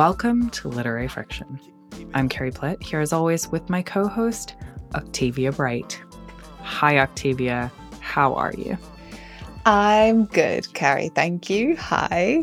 Welcome to Literary Friction. I'm Carrie Plitt, here as always with my co host, Octavia Bright. Hi, Octavia. How are you? I'm good, Carrie. Thank you. Hi.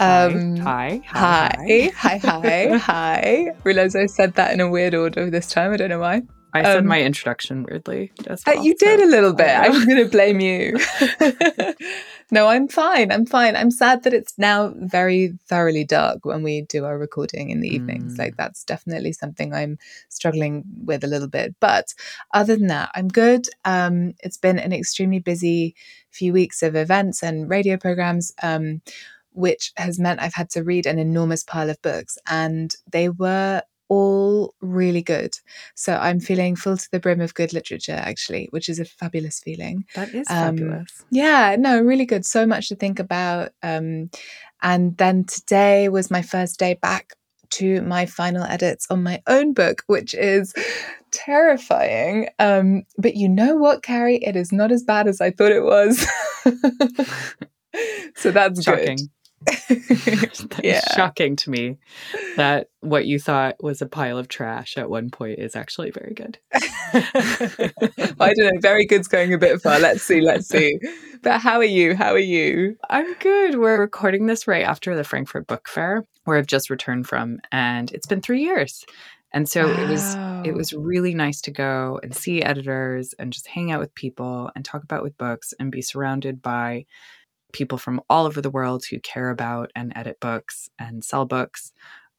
Um, hi. Hi. Hi. Hi. Hi. hi. Realize I said that in a weird order this time. I don't know why. I said um, my introduction weirdly. Uh, well, you so. did a little bit. I'm going to blame you. no, I'm fine. I'm fine. I'm sad that it's now very thoroughly dark when we do our recording in the evenings. Mm. Like that's definitely something I'm struggling with a little bit. But other than that, I'm good. Um, it's been an extremely busy few weeks of events and radio programs. Um, which has meant I've had to read an enormous pile of books, and they were all really good. So I'm feeling full to the brim of good literature, actually, which is a fabulous feeling. That is um, fabulous. Yeah, no, really good. So much to think about. Um, and then today was my first day back to my final edits on my own book, which is terrifying. Um, but you know what, Carrie? It is not as bad as I thought it was. so that's shocking. Good. yeah. shocking to me that what you thought was a pile of trash at one point is actually very good. I don't know. Very good's going a bit far. Let's see. Let's see. But how are you? How are you? I'm good. We're recording this right after the Frankfurt Book Fair, where I've just returned from, and it's been three years. And so wow. it was it was really nice to go and see editors and just hang out with people and talk about with books and be surrounded by people from all over the world who care about and edit books and sell books.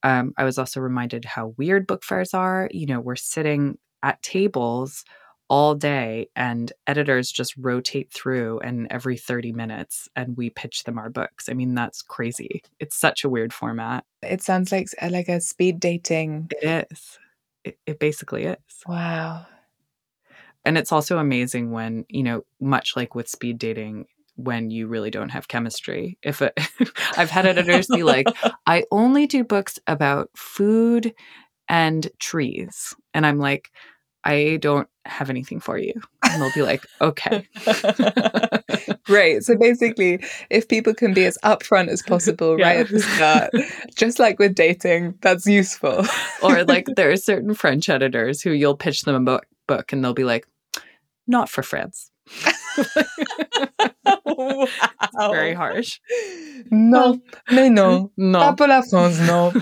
Um, I was also reminded how weird book fairs are. You know, we're sitting at tables all day and editors just rotate through and every 30 minutes and we pitch them our books. I mean, that's crazy. It's such a weird format. It sounds like like a speed dating. It is. It, it basically is. Wow. And it's also amazing when, you know, much like with speed dating, when you really don't have chemistry. If it, I've had editors be like, I only do books about food and trees. And I'm like, I don't have anything for you. And they'll be like, okay. Great. So basically, if people can be as upfront as possible yeah. right at the start, just like with dating, that's useful. or like there are certain French editors who you'll pitch them a book, book and they'll be like, not for France wow. very harsh. No, mais non. No. Pas pour la France, no.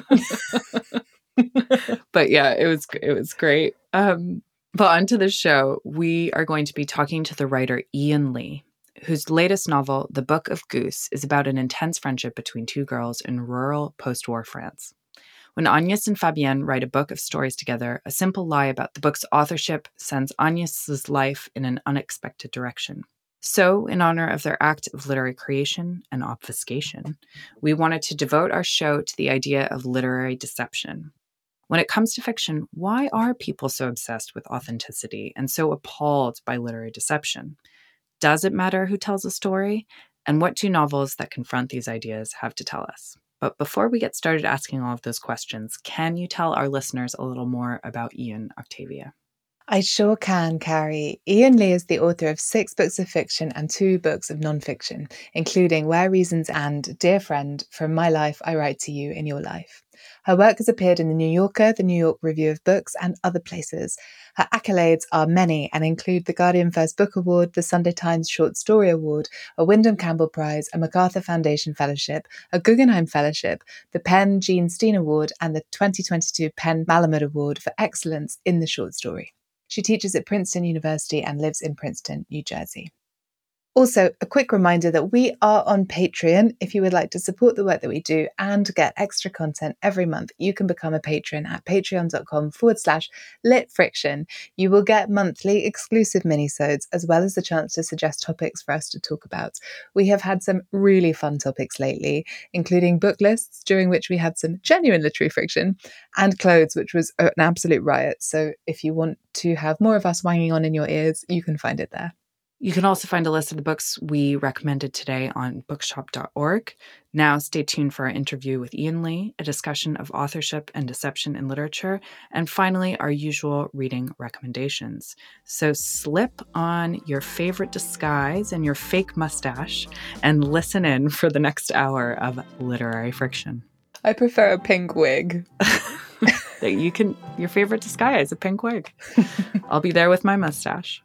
but yeah, it was it was great. Um, but onto the show, we are going to be talking to the writer Yiyun Li, whose latest novel, The Book of Goose, is about an intense friendship between two girls in rural post-war France. When Agnes and Fabienne write a book of stories together, a simple lie about the book's authorship sends Agnes's life in an unexpected direction. So, in honor of their act of literary creation and obfuscation, we wanted to devote our show to the idea of literary deception. When it comes to fiction, why are people so obsessed with authenticity and so appalled by literary deception? Does it matter who tells a story? And what do novels that confront these ideas have to tell us? But before we get started asking all of those questions, can you tell our listeners a little more about Yiyun Octavia? I sure can, Carrie. Yiyun Li is the author of six books of fiction and two books of nonfiction, including Where Reasons and Dear Friend, From My Life I Write to You in Your Life. Her work has appeared in The New Yorker, The New York Review of Books, and other places. Her accolades are many and include the Guardian First Book Award, the Sunday Times Short Story Award, a Windham-Campbell Prize, a MacArthur Foundation Fellowship, a Guggenheim Fellowship, the PEN Jean Stein Award, and the 2022 PEN Malamud Award for Excellence in the Short Story. She teaches at Princeton University and lives in Princeton, New Jersey. Also, a quick reminder that we are on Patreon. If you would like to support the work that we do and get extra content every month, you can become a patron at patreon.com forward slash lit friction. You will get monthly exclusive minisodes as well as the chance to suggest topics for us to talk about. We have had some really fun topics lately, including book lists, during which we had some genuine literary friction, and clothes, which was an absolute riot. So if you want to have more of us wanging on in your ears, you can find it there. You can also find a list of the books we recommended today on bookshop.org. Now, stay tuned for our interview with Yiyun Li, a discussion of authorship and deception in literature, and finally, our usual reading recommendations. So, slip on your favorite disguise and your fake mustache and listen in for the next hour of literary friction. I prefer a pink wig. you can your favorite disguise, a pink wig. I'll be there with my mustache.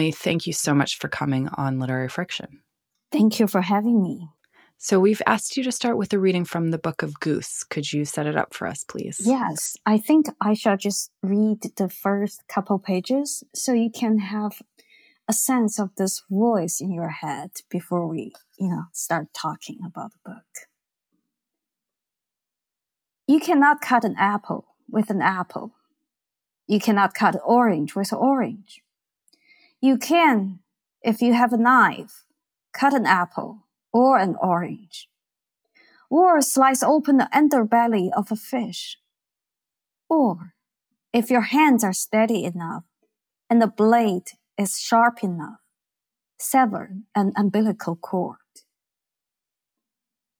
Li, thank you so much for coming on Literary Friction. Thank you for having me. So, we've asked you to start with a reading from the Book of Goose. Could you set it up for us, please? Yes, I think I shall just read the first couple pages so you can have a sense of this voice in your head before we, you know, start talking about the book. You cannot cut an apple with an apple. You cannot cut orange with orange. You can, if you have a knife, cut an apple or an orange, or slice open the underbelly of a fish. Or, if your hands are steady enough and the blade is sharp enough, sever an umbilical cord.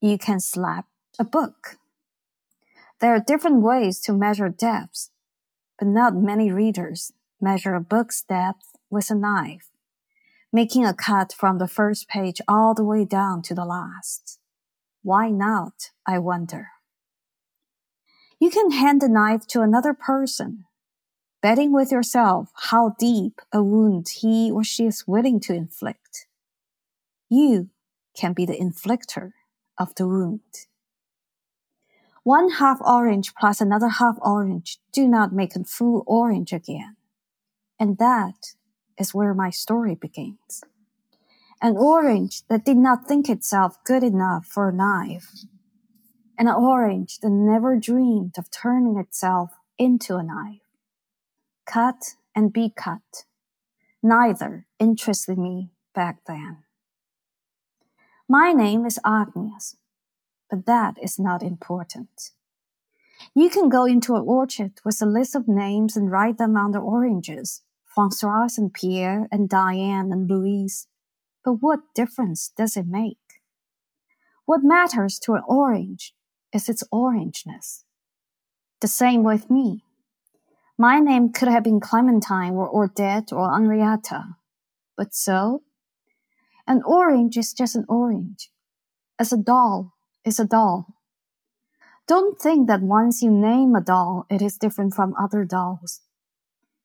You can slap a book. There are different ways to measure depths, but not many readers measure a book's depth with a knife, making a cut from the first page all the way down to the last. Why not, I wonder? You can hand the knife to another person, betting with yourself how deep a wound he or she is willing to inflict. You can be the inflictor of the wound. One half orange plus another half orange do not make a full orange again. And that is where my story begins. An orange that did not think itself good enough for a knife. An orange that never dreamed of turning itself into a knife. Cut and be cut. Neither interested me back then. My name is Agnes, but that is not important. You can go into an orchard with a list of names and write them on the oranges Francois and Pierre and Diane and Louise. But what difference does it make? What matters to an orange is its orangeness. The same with me. My name could have been Clementine or Odette or Henrietta. But so? An orange is just an orange. As a doll is a doll. Don't think that once you name a doll, it is different from other dolls.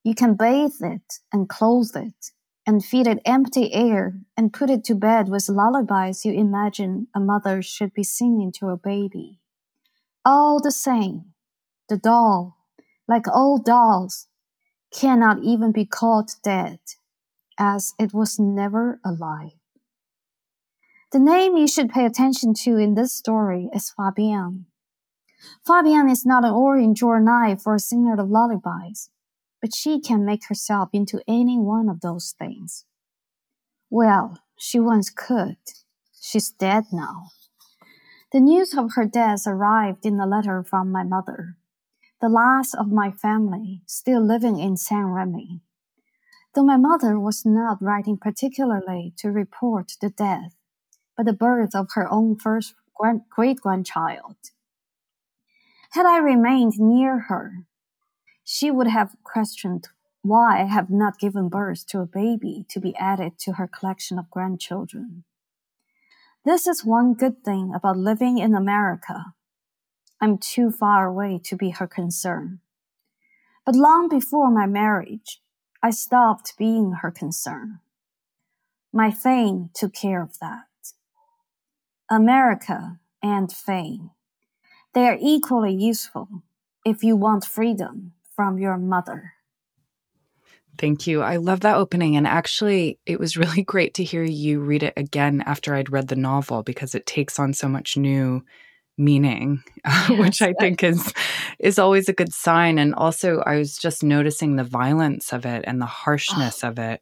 You can bathe it and clothe it and feed it empty air and put it to bed with lullabies you imagine a mother should be singing to a baby. All the same, the doll, like all dolls, cannot even be called dead, as it was never alive. The name you should pay attention to in this story is Fabienne. Fabienne is not an orange or knife or a singer of lullabies but she can make herself into any one of those things. Well, she once could. She's dead now. The news of her death arrived in a letter from my mother, the last of my family still living in Saint Remy. Though my mother was not writing particularly to report the death, but the birth of her own first great grandchild. Had I remained near her, she would have questioned why I have not given birth to a baby to be added to her collection of grandchildren. This is one good thing about living in America. I'm too far away to be her concern. But long before my marriage, I stopped being her concern. My fame took care of that. America and fame. They are equally useful if you want freedom from your mother. Thank you. I love that opening. And actually, it was really great to hear you read it again after I'd read the novel because it takes on so much new meaning, yes, which I think is is always a good sign. And also, I was just noticing the violence of it and the harshness oh, of it.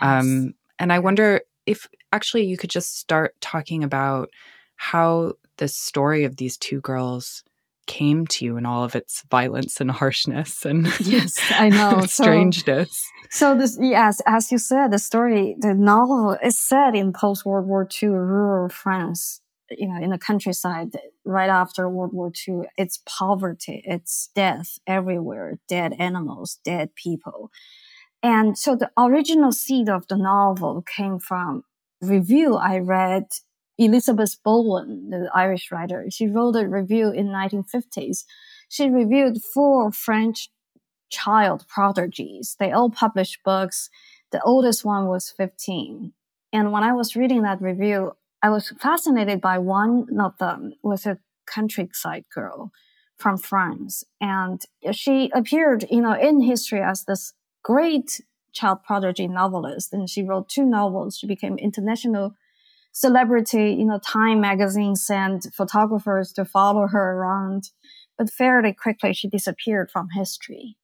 Yes. Um, and I wonder if actually you could just start talking about how the story of these two girls came to you in all of its violence and harshness and yes i know. Strangeness. so, so this yes as you said the story the novel is set in post-world war ii rural france you know in the countryside right after world war ii it's poverty it's death everywhere dead animals dead people. And so the original seed of the novel came from review i read Elizabeth Bowen, the Irish writer, she wrote a review in 1950s. She reviewed four French child prodigies. They all published books. The oldest one was 15. And when I was reading that review, I was fascinated by one of them was a countryside girl from France. And she appeared, you know, in history as this great child prodigy novelist. And she wrote two novels. She became international celebrity, you know, Time magazine sent photographers to follow her around, but fairly quickly she disappeared from history.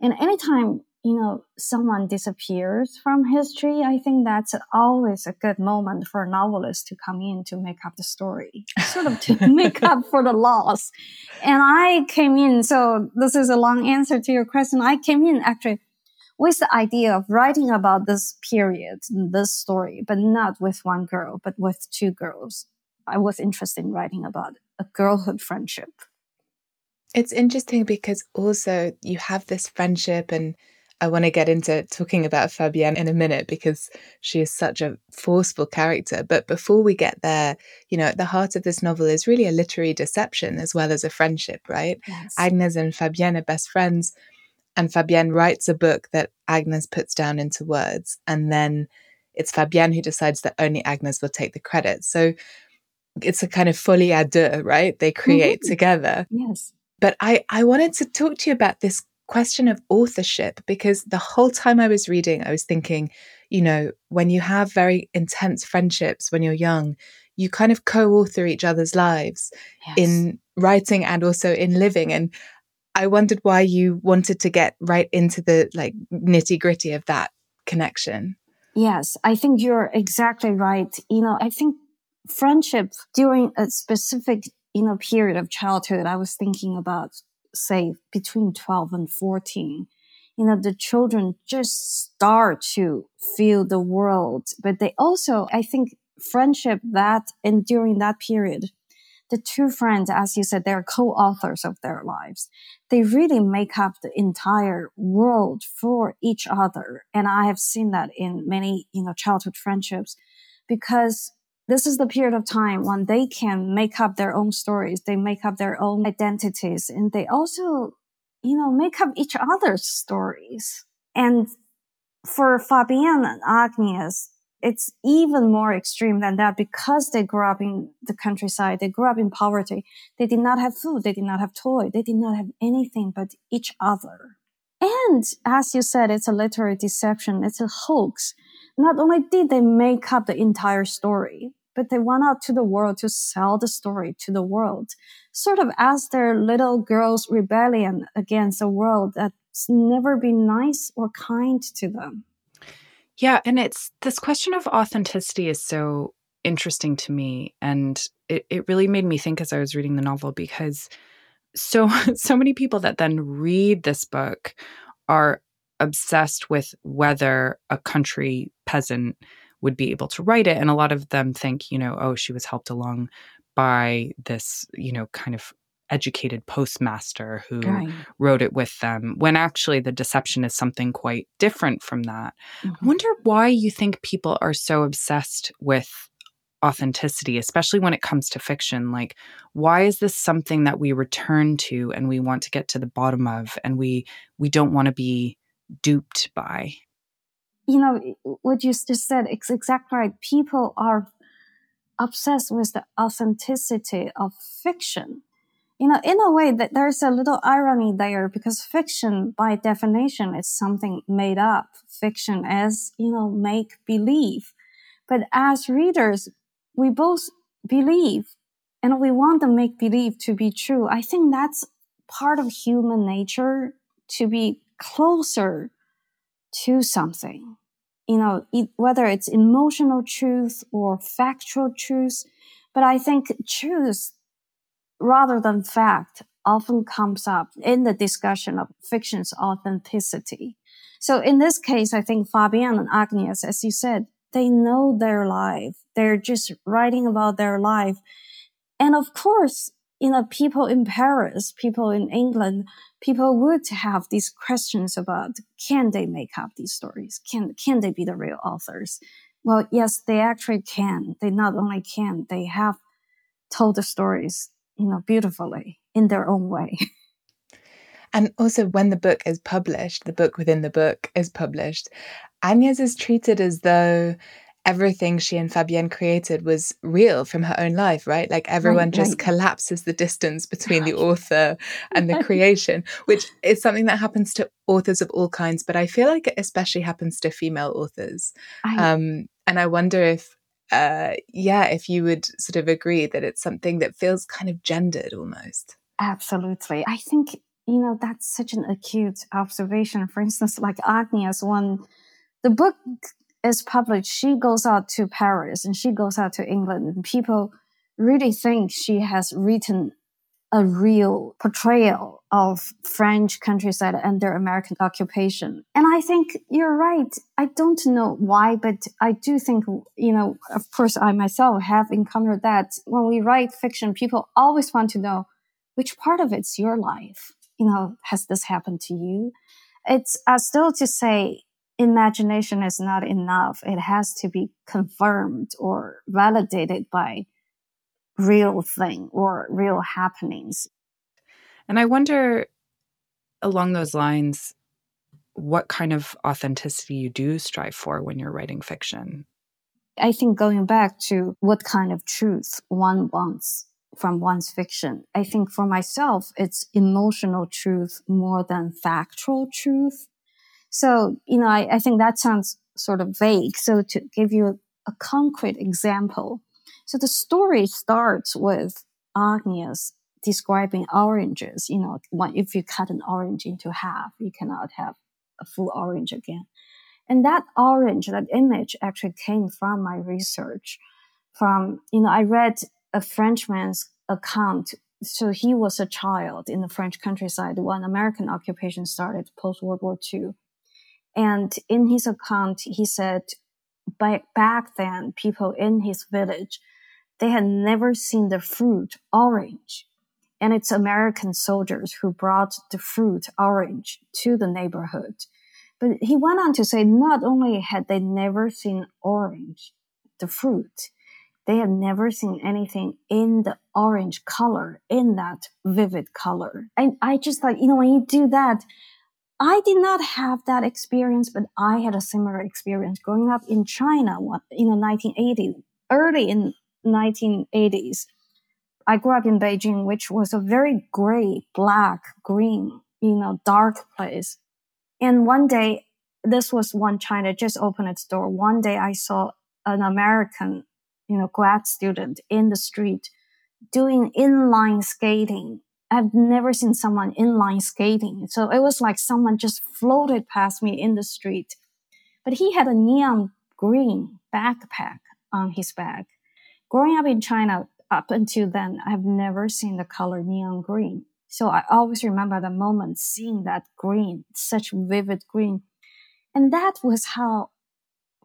And anytime, you know, someone disappears from history, I think that's always a good moment for a novelist to come in to make up the story, sort of to make up for the loss. And I came in, so this is a long answer to your question. I came in actually with the idea of writing about this period, this story, but not with one girl, but with two girls. I was interested in writing about a girlhood friendship. It's interesting because also you have this friendship, and I want to get into talking about Fabienne in a minute because she is such a forceful character. But before we get there, you know, at the heart of this novel is really a literary deception as well as a friendship, right? Yes. Agnes and Fabienne are best friends and Fabienne writes a book that Agnes puts down into words. And then it's Fabienne who decides that only Agnes will take the credit. So it's a kind of folie à deux, right? They create mm-hmm. together. Yes. But I, I wanted to talk to you about this question of authorship because the whole time I was reading, I was thinking, you know, when you have very intense friendships when you're young, you kind of co author each other's lives yes. in writing and also in living. And I wondered why you wanted to get right into the like nitty gritty of that connection. Yes, I think you're exactly right. You know, I think friendship during a specific, you know, period of childhood, I was thinking about, say, between 12 and 14. You know, the children just start to feel the world, but they also, I think, friendship that and during that period the two friends, as you said, they're co-authors of their lives. They really make up the entire world for each other. And I have seen that in many, you know, childhood friendships because this is the period of time when they can make up their own stories. They make up their own identities and they also, you know, make up each other's stories. And for Fabienne and Agnes, it's even more extreme than that because they grew up in the countryside. They grew up in poverty. They did not have food. They did not have toy. They did not have anything but each other. And as you said, it's a literary deception. It's a hoax. Not only did they make up the entire story, but they went out to the world to sell the story to the world, sort of as their little girl's rebellion against a world that's never been nice or kind to them. Yeah. And it's this question of authenticity is so interesting to me. And it, it really made me think as I was reading the novel because so so many people that then read this book are obsessed with whether a country peasant would be able to write it and a lot of them think you know oh she was helped along by this you know kind of educated postmaster who right. wrote it with them, when actually the deception is something quite different from that. Mm-hmm. I wonder why you think people are so obsessed with authenticity, especially when it comes to fiction. Like, why is this something that we return to and we want to get to the bottom of and we we don't want to be duped by? You know, what you just said, it's exactly right. People are obsessed with the authenticity of fiction you know, in a way that there's a little irony there because fiction by definition is something made up. Fiction is, you know, make believe. But as readers, we both believe and we want the make believe to be true. I think that's part of human nature to be closer to something. You know, it, whether it's emotional truth or factual truth. But I think truth rather than fact often comes up in the discussion of fiction's authenticity. So in this case, I think Fabienne and Agnes, as you said, they know their life. They're just writing about their life. And of course, you know, people in Paris, people in England, people would have these questions about can they make up these stories? Can can they be the real authors? Well, yes, they actually can. They not only can, they have told the stories, you know, beautifully in their own way. And also, when the book is published, the book within the book is published, Agnes is treated as though everything she and Fabienne created was real from her own life, right? Like everyone right, just right. collapses the distance between the author and the creation, which is something that happens to authors of all kinds, but I feel like it especially happens to female authors. I, um, and I wonder if, uh, yeah, if you would sort of agree that it's something that feels kind of gendered almost. Absolutely. I think, you know, that's such an acute observation. For instance, like Agnes, when the book is published, she goes out to Paris and she goes out to England, and people really think she has written a real portrayal of French countryside under American occupation. And I think you're right. I don't know why, but I do think, you know, of course, I myself have encountered that when we write fiction, people always want to know which part of it's your life. You know, has this happened to you? It's as though to say, imagination is not enough. It has to be confirmed or validated by real thing or real happenings. And I wonder along those lines what kind of authenticity you do strive for when you're writing fiction. I think going back to what kind of truth one wants from one's fiction, I think for myself, it's emotional truth more than factual truth. So, you know, I, I think that sounds sort of vague. So to give you a, a concrete example, so the story starts with Agnes describing oranges. You know, if you cut an orange into half, you cannot have a full orange again. And that orange, that image actually came from my research. From, you know, I read a Frenchman's account. So he was a child in the French countryside when American occupation started post World War II. And in his account, he said, by, back then, people in his village, they had never seen the fruit orange. And it's American soldiers who brought the fruit orange to the neighborhood. But he went on to say not only had they never seen orange, the fruit, they had never seen anything in the orange color, in that vivid color. And I just thought, you know, when you do that, I did not have that experience, but I had a similar experience growing up in China what in the 1980s, early in 1980s. I grew up in Beijing, which was a very gray, black, green, you know, dark place. And one day, this was when China just opened its door. One day I saw an American, you know, grad student in the street doing inline skating I've never seen someone inline skating. So it was like someone just floated past me in the street. But he had a neon green backpack on his back. Growing up in China, up until then, I've never seen the color neon green. So I always remember the moment seeing that green, such vivid green. And that was how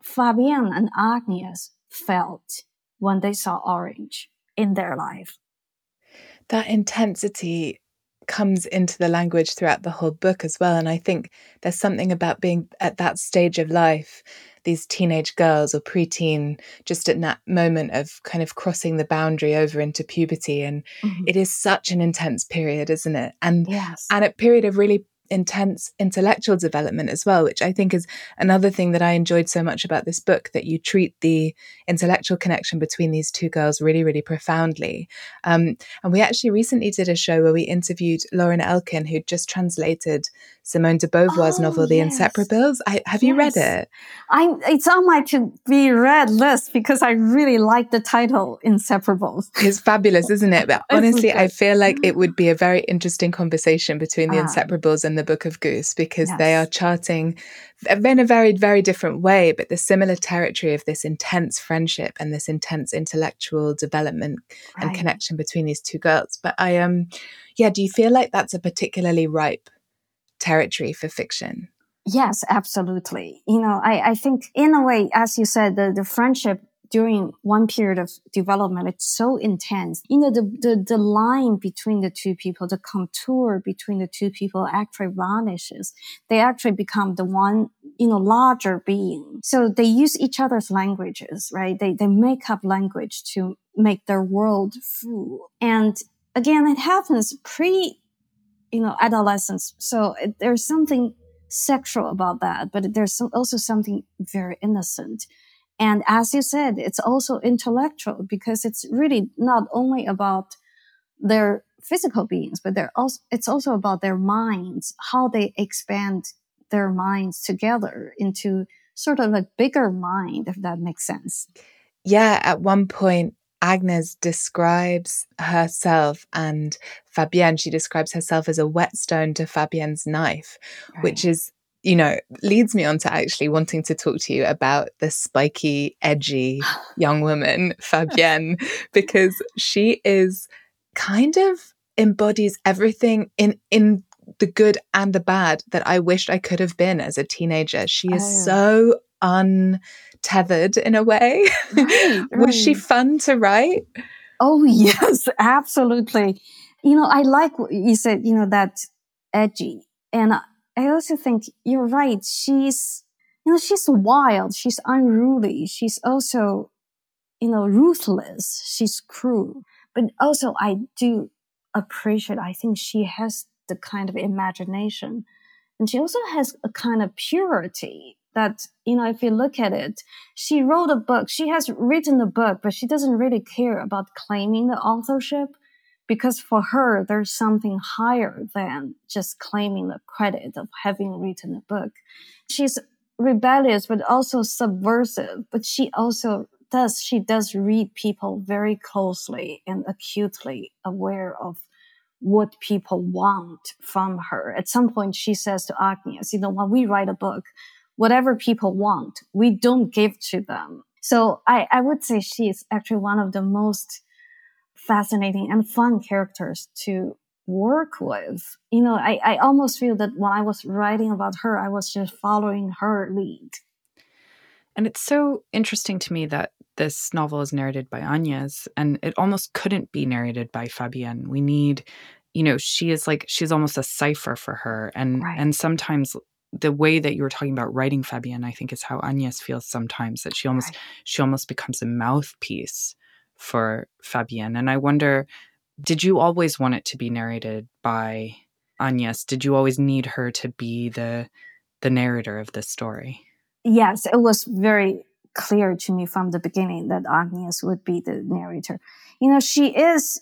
Fabienne and Agnes felt when they saw orange in their life that intensity comes into the language throughout the whole book as well. And I think there's something about being at that stage of life, these teenage girls or preteen, just at that moment of kind of crossing the boundary over into puberty. And mm-hmm. it is such an intense period, isn't it? And yes. and a period of really intense intellectual development as well, which I think is another thing that I enjoyed so much about this book that you treat the intellectual connection between these two girls really, really profoundly. Um, and we actually recently did a show where we interviewed Lauren Elkin, who just translated Simone de Beauvoir's Oh, novel, The yes. Inseparables. I, have you read it? I it's on my to be read list because I really like the title Inseparables. It's fabulous, isn't it? But honestly, I feel like it would be a very interesting conversation between the Ah. Inseparables and the Book of Goose because they are charting in a very, very different way, but the similar territory of this intense friendship and this intense intellectual development and connection between these two girls. But I um yeah, do you feel like that's a particularly ripe territory for fiction? Yes, absolutely. You know, I, I think in a way, as you said, the, the friendship during one period of development, it's so intense. You know, the, the, the line between the two people, the contour between the two people actually vanishes. They actually become the one, you know, larger being. So they use each other's languages, right? They, they make up language to make their world full. And again, it happens pre, you know, adolescence. So it, there's something sexual about that, but there's some, also something very innocent. And as you said, it's also intellectual because it's really not only about their physical beings, but they're also, it's also about their minds, how they expand their minds together into sort of a bigger mind, if that makes sense. Yeah, at one point, Agnes describes herself and Fabienne, she describes herself as a whetstone to Fabienne's knife, which is, you know, leads me on to actually wanting to talk to you about the spiky, edgy young woman, Fabienne, because she is kind of embodies everything in in the good and the bad that I wished I could have been as a teenager. She is Oh. so untethered in a way. Right, Was she fun to write? Oh, yes, absolutely. You know, I like what you said, you know, that edgy. And I also think you're right. She's, you know, she's wild. She's unruly. She's also, you know, ruthless. She's cruel. But also, I do appreciate, I think she has the kind of imagination. And she also has a kind of purity that, you know, if you look at it, she wrote a book. She has written a book, but she doesn't really care about claiming the authorship because for her, there's something higher than just claiming the credit of having written a book. She's rebellious, but also subversive, but she also does, she does read people very closely and acutely aware of what people want from her. At some point, she says to Agnes, you know, when we write a book, whatever people want, we don't give to them. So I, I would say she is actually one of the most fascinating and fun characters to work with. You know, I, I almost feel that when I was writing about her, I was just following her lead. And it's so interesting to me that this novel is narrated by Agnes and it almost couldn't be narrated by Fabienne. We need, you know, she is like she's almost a cipher for her. And Right. and sometimes the way that you were talking about writing Fabienne, I think is how Agnes feels sometimes that she almost Right. she almost becomes a mouthpiece for Fabienne. And I wonder, did you always want it to be narrated by Agnes? Did you always need her to be the the narrator of this story? yes, it was very clear to me from the beginning that Agnes would be the narrator. You know, she is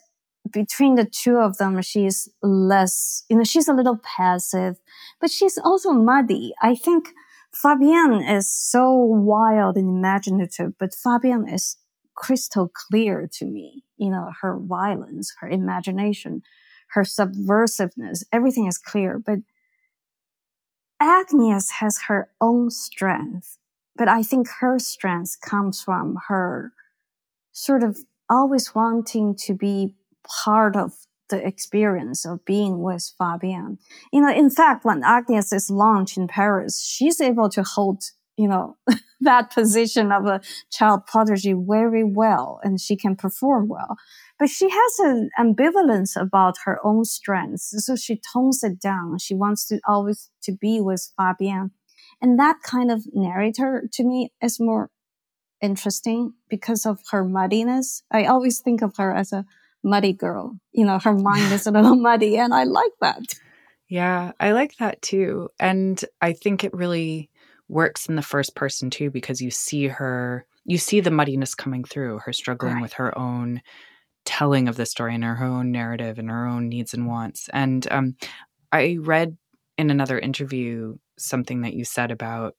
between the two of them, she's less, you know, she's a little passive, but she's also muddy. I think Fabienne is so wild and imaginative, but Fabienne is crystal clear to me. You know, her violence, her imagination, her subversiveness, everything is clear, but Agnes has her own strength, but I think her strength comes from her sort of always wanting to be part of the experience of being with Fabienne. You know, in fact, when Agnes is launched in Paris, she's able to hold, you know, that position of a child prodigy very well and she can perform well. But she has an ambivalence about her own strengths. So she tones it down. She wants to always to be with Fabienne. And that kind of narrator to me is more interesting because of her muddiness. I always think of her as a muddy girl. You know, her mind is a little muddy and I like that. Yeah, I like that too. And I think it really works in the first person too because you see her you see the muddiness coming through, her struggling Right. with her own telling of the story and her own narrative and her own needs and wants. And um I read in another interview something that you said about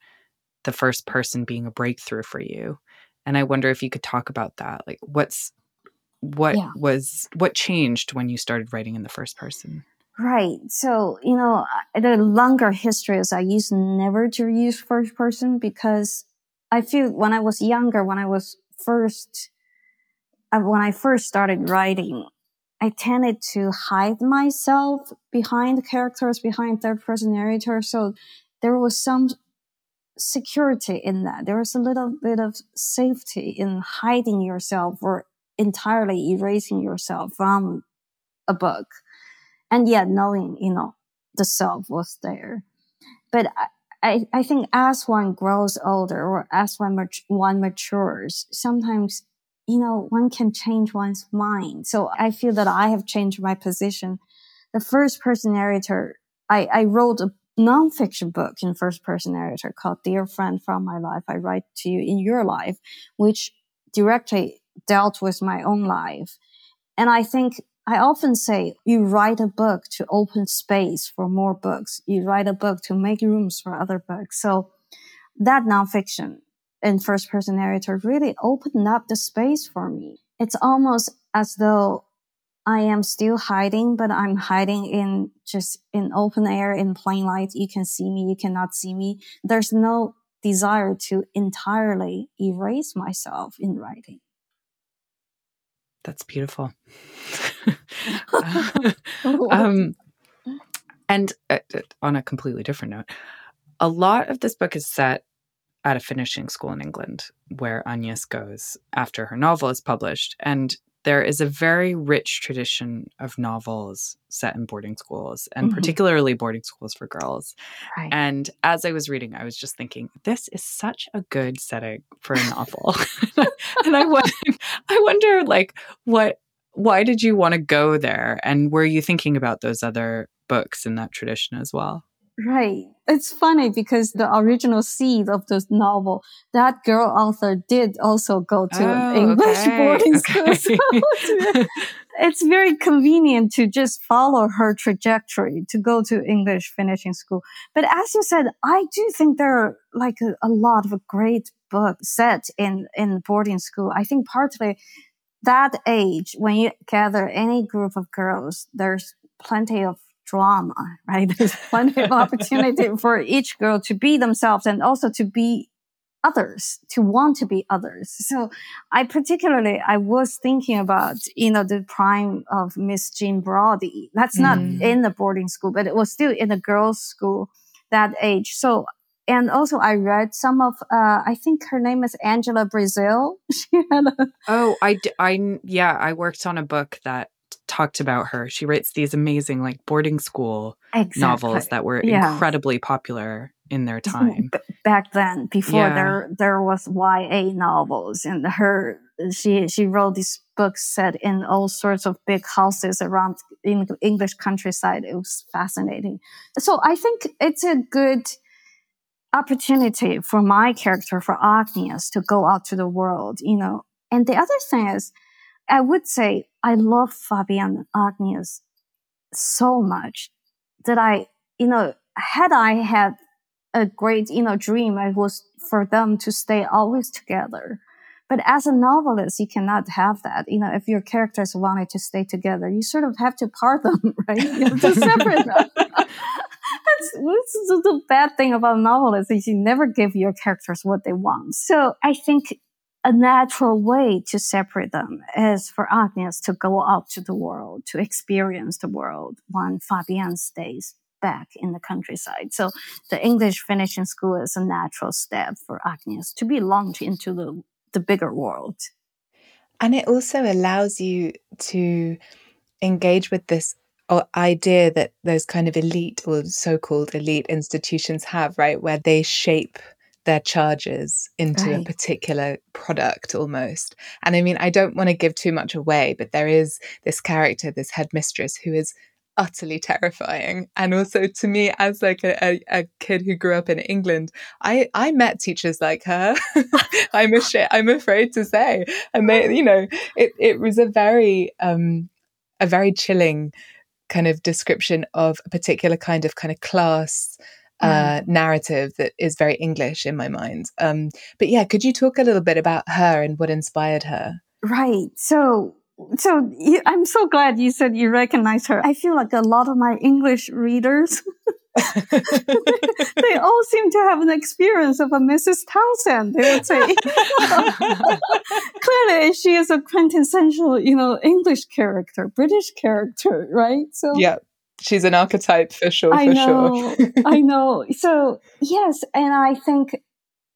the first person being a breakthrough for you. And I wonder if you could talk about that. Like what's what yeah. was what changed when you started writing in the first person? Right. So, you know, the longer history is I used never to use first person because I feel when I was younger, when I was first, uh, when I first started writing, I tended to hide myself behind characters, behind third person narrator. So there was some security in that. There was a little bit of safety in hiding yourself or entirely erasing yourself from a book and yet knowing, you know, the self was there. But I, I think as one grows older or as one, mat- one matures, sometimes, you know, one can change one's mind. So I feel that I have changed my position. The first person narrator, I, I wrote a nonfiction book in first person narrator called Dear Friend from My Life. I write to you in your life, which directly dealt with my own life. And I think I often say you write a book to open space for more books. You write a book to make rooms for other books. So that nonfiction and first person narrator really opened up the space for me. It's almost as though I am still hiding, but I'm hiding in just in open air, in plain light. You can see me, you cannot see me. There's no desire to entirely erase myself in writing. That's beautiful. um, and uh, uh, on a completely different note, a lot of this book is set at a finishing school in England where Agnes goes after her novel is published. And there is a very rich tradition of novels set in boarding schools and mm-hmm. particularly boarding schools for girls. Right. And as I was reading, I was just thinking, this is such a good setting for a novel. and I wonder, I wonder like what why did you want to go there and were you thinking about those other books in that tradition as well? Right. It's funny because the original seed of this novel, that girl author did also go to oh, English okay. boarding okay. school. It's very convenient to just follow her trajectory to go to English finishing school. But as you said, I do think there are like a, a lot of great books set in, in boarding school. I think partly that age, when you gather any group of girls, there's plenty of drama, right? There's plenty of opportunity for each girl to be themselves and also to be others, to want to be others. So I particularly, I was thinking about, you know, the prime of Miss Jean Brodie. That's not mm. in the boarding school, but it was still in a girls' school that age. So, and also I read some of, uh, I think her name is Angela Brazil. she had a, oh, I, I, yeah, I worked on a book that talked about her. She writes these amazing like boarding school exactly. novels that were yeah. incredibly popular in their time. back then, before yeah. there there was YA novels and her she she wrote these books set in all sorts of big houses around in English countryside. It was fascinating. So I think it's a good opportunity for my character for Agnes to go out to the world, you know. And the other thing is I would say I love Fabienne Agnes so much that I, you know, had I had a great, you know, dream, it was for them to stay always together. But as a novelist, you cannot have that. You know, if your characters wanted to stay together, you sort of have to part them, right? You have to separate them. That's, the bad thing about novelists is you never give your characters what they want. So I think a natural way to separate them is for Agnes to go out to the world, to experience the world when Fabienne stays back in the countryside. So the English finishing school is a natural step for Agnes to be launched into the, the bigger world. And it also allows you to engage with this uh, idea that those kind of elite or so called elite institutions have, right? Where they shape their charges into right. a particular product almost. And I mean, I don't want to give too much away, but there is this character, this headmistress, who is utterly terrifying and also to me as like a, a, a, kid who grew up in england i i met teachers like her i'm ashamed, i'm afraid to say and they you know it, it was a very um a very chilling kind of description of a particular kind of kind of class uh, mm. narrative that is very English in my mind. Um, but yeah, could you talk a little bit about her and what inspired her? Right. So so I'm so glad you said you recognize her. I feel like a lot of my English readers, they all seem to have an experience of a Mrs. Townsend. They would say, clearly she is a quintessential, you know, English character, British character, right? So yeah, she's an archetype for sure. I for know, sure. I know. So yes, and I think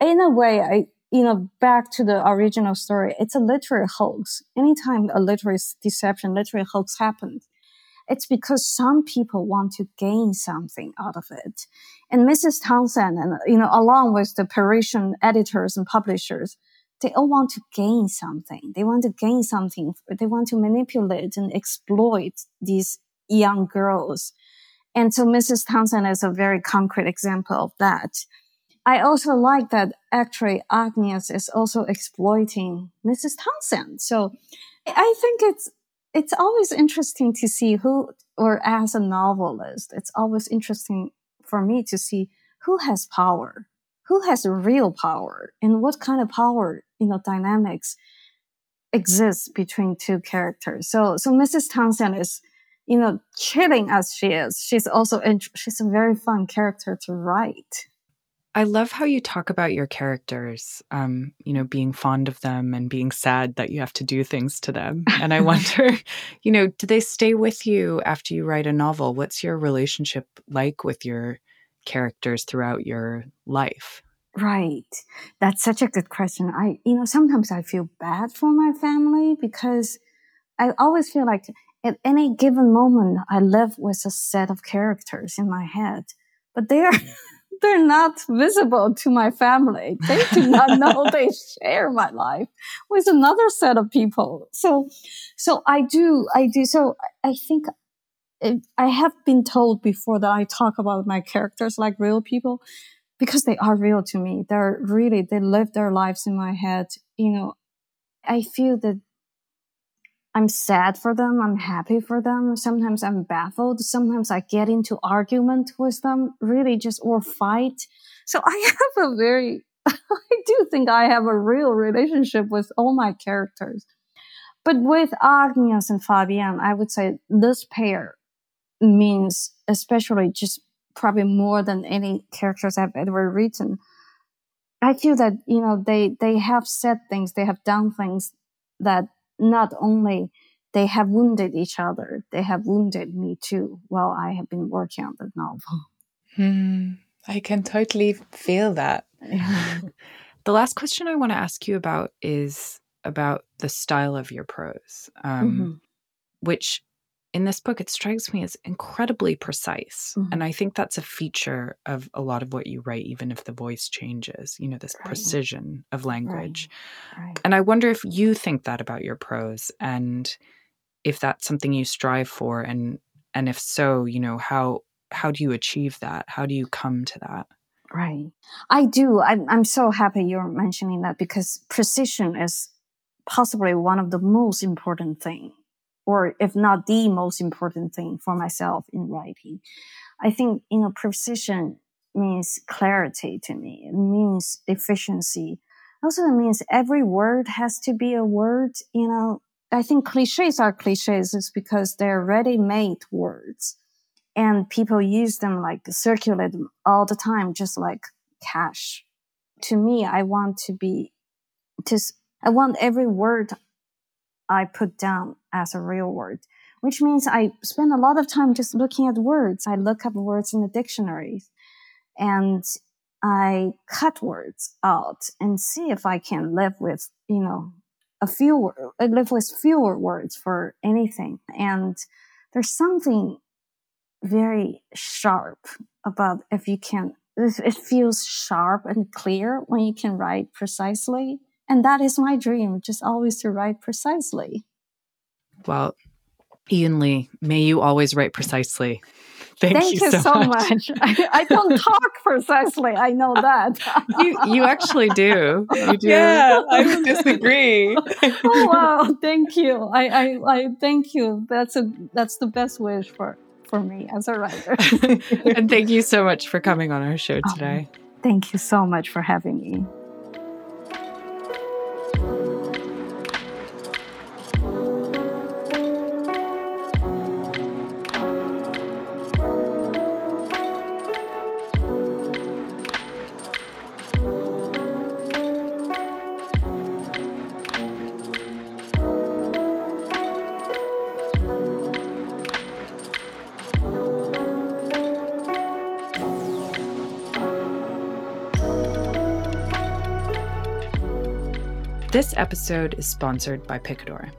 in a way, I you know, back to the original story, it's a literary hoax. Anytime a literary deception, literary hoax happens, it's because some people want to gain something out of it. And Mrs. Townsend and, you know, along with the Parisian editors and publishers, they all want to gain something. They want to gain something. They want to manipulate and exploit these young girls. And so Mrs. Townsend is a very concrete example of that. I also like that actually Agnes is also exploiting Mrs. Townsend. So I think it's it's always interesting to see who, or as a novelist, it's always interesting for me to see who has power, who has real power, and what kind of power, you know, dynamics exists between two characters. So, so Mrs. Townsend is, you know, chilling as she is. She's also, she's a very fun character to write. I love how you talk about your characters, um, you know, being fond of them and being sad that you have to do things to them. And I wonder, you know, do they stay with you after you write a novel? What's your relationship like with your characters throughout your life? Right. That's such a good question. I, you know, sometimes I feel bad for my family because I always feel like at any given moment, I live with a set of characters in my head, but they are. they're not visible to my family. They do not know they share my life with another set of people. So, so I do, I do. So I think it, I have been told before that I talk about my characters like real people because they are real to me. They're really, they live their lives in my head. You know, I feel that I'm sad for them. I'm happy for them. Sometimes I'm baffled. Sometimes I get into argument with them, really just or fight. So I have a very, I do think I have a real relationship with all my characters. But with Agnes and Fabienne, I would say this pair means especially just probably more than any characters I've ever written. I feel that, you know, they, they have said things, they have done things that not only they have wounded each other, they have wounded me too while I have been working on the novel. Hmm. I can totally feel that. the last question I want to ask you about is about the style of your prose, um, mm-hmm. which in this book, it strikes me as incredibly precise. Mm-hmm. And I think that's a feature of a lot of what you write, even if the voice changes, you know, this right. precision of language. Right. Right. And I wonder if you think that about your prose and if that's something you strive for and and if so, you know, how how do you achieve that? How do you come to that? Right. I do. I'm I'm so happy you're mentioning that because precision is possibly one of the most important thing or if not the most important thing for myself in writing. I think, you know, precision means clarity to me. It means efficiency. Also, it means every word has to be a word, you know, I think cliches are cliches is because they're ready-made words and people use them like circulate them all the time, just like cash. To me, I want to be just, I want every word I put down as a real word, which means I spend a lot of time just looking at words. I look up words in the dictionaries and I cut words out and see if I can live with, you know, a few, live with fewer words for anything. And there's something very sharp about if you can, it feels sharp and clear when you can write precisely. And that is my dream, just always to write precisely. Well, Yiyun Li, may you always write precisely. Thank, Thank you, you, so, so much. much. I, I don't talk precisely. I know that. You you actually do. You do. Yeah, I disagree. oh wow! Thank you. I, I I thank you. That's a that's the best wish for for me as a writer. and thank you so much for coming on our show Oh, today. Thank you so much for having me. Episode is sponsored by Picador.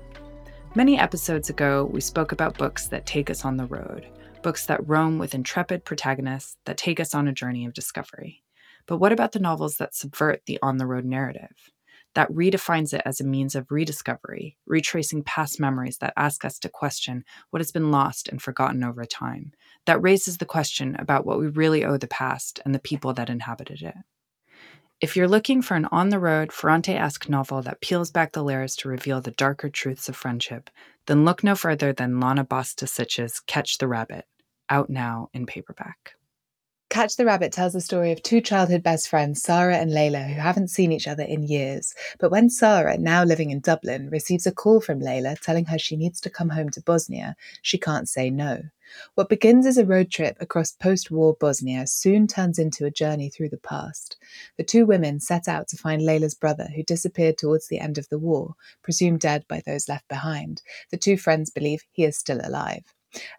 Many episodes ago, we spoke about books that take us on the road, books that roam with intrepid protagonists that take us on a journey of discovery. But what about the novels that subvert the on the road narrative? That redefines it as a means of rediscovery, retracing past memories that ask us to question what has been lost and forgotten over time, that raises the question about what we really owe the past and the people that inhabited it. If you're looking for an on the road, Ferrante esque novel that peels back the layers to reveal the darker truths of friendship, then look no further than Lana Bastašić's Catch the Rabbit, out now in paperback. Catch the Rabbit tells the story of two childhood best friends, Sarah and Lejla, who haven't seen each other in years. But when Sarah, now living in Dublin, receives a call from Lejla telling her she needs to come home to Bosnia, she can't say no. What begins as a road trip across post war Bosnia soon turns into a journey through the past. The two women set out to find Lejla's brother, who disappeared towards the end of the war, presumed dead by those left behind. The two friends believe he is still alive.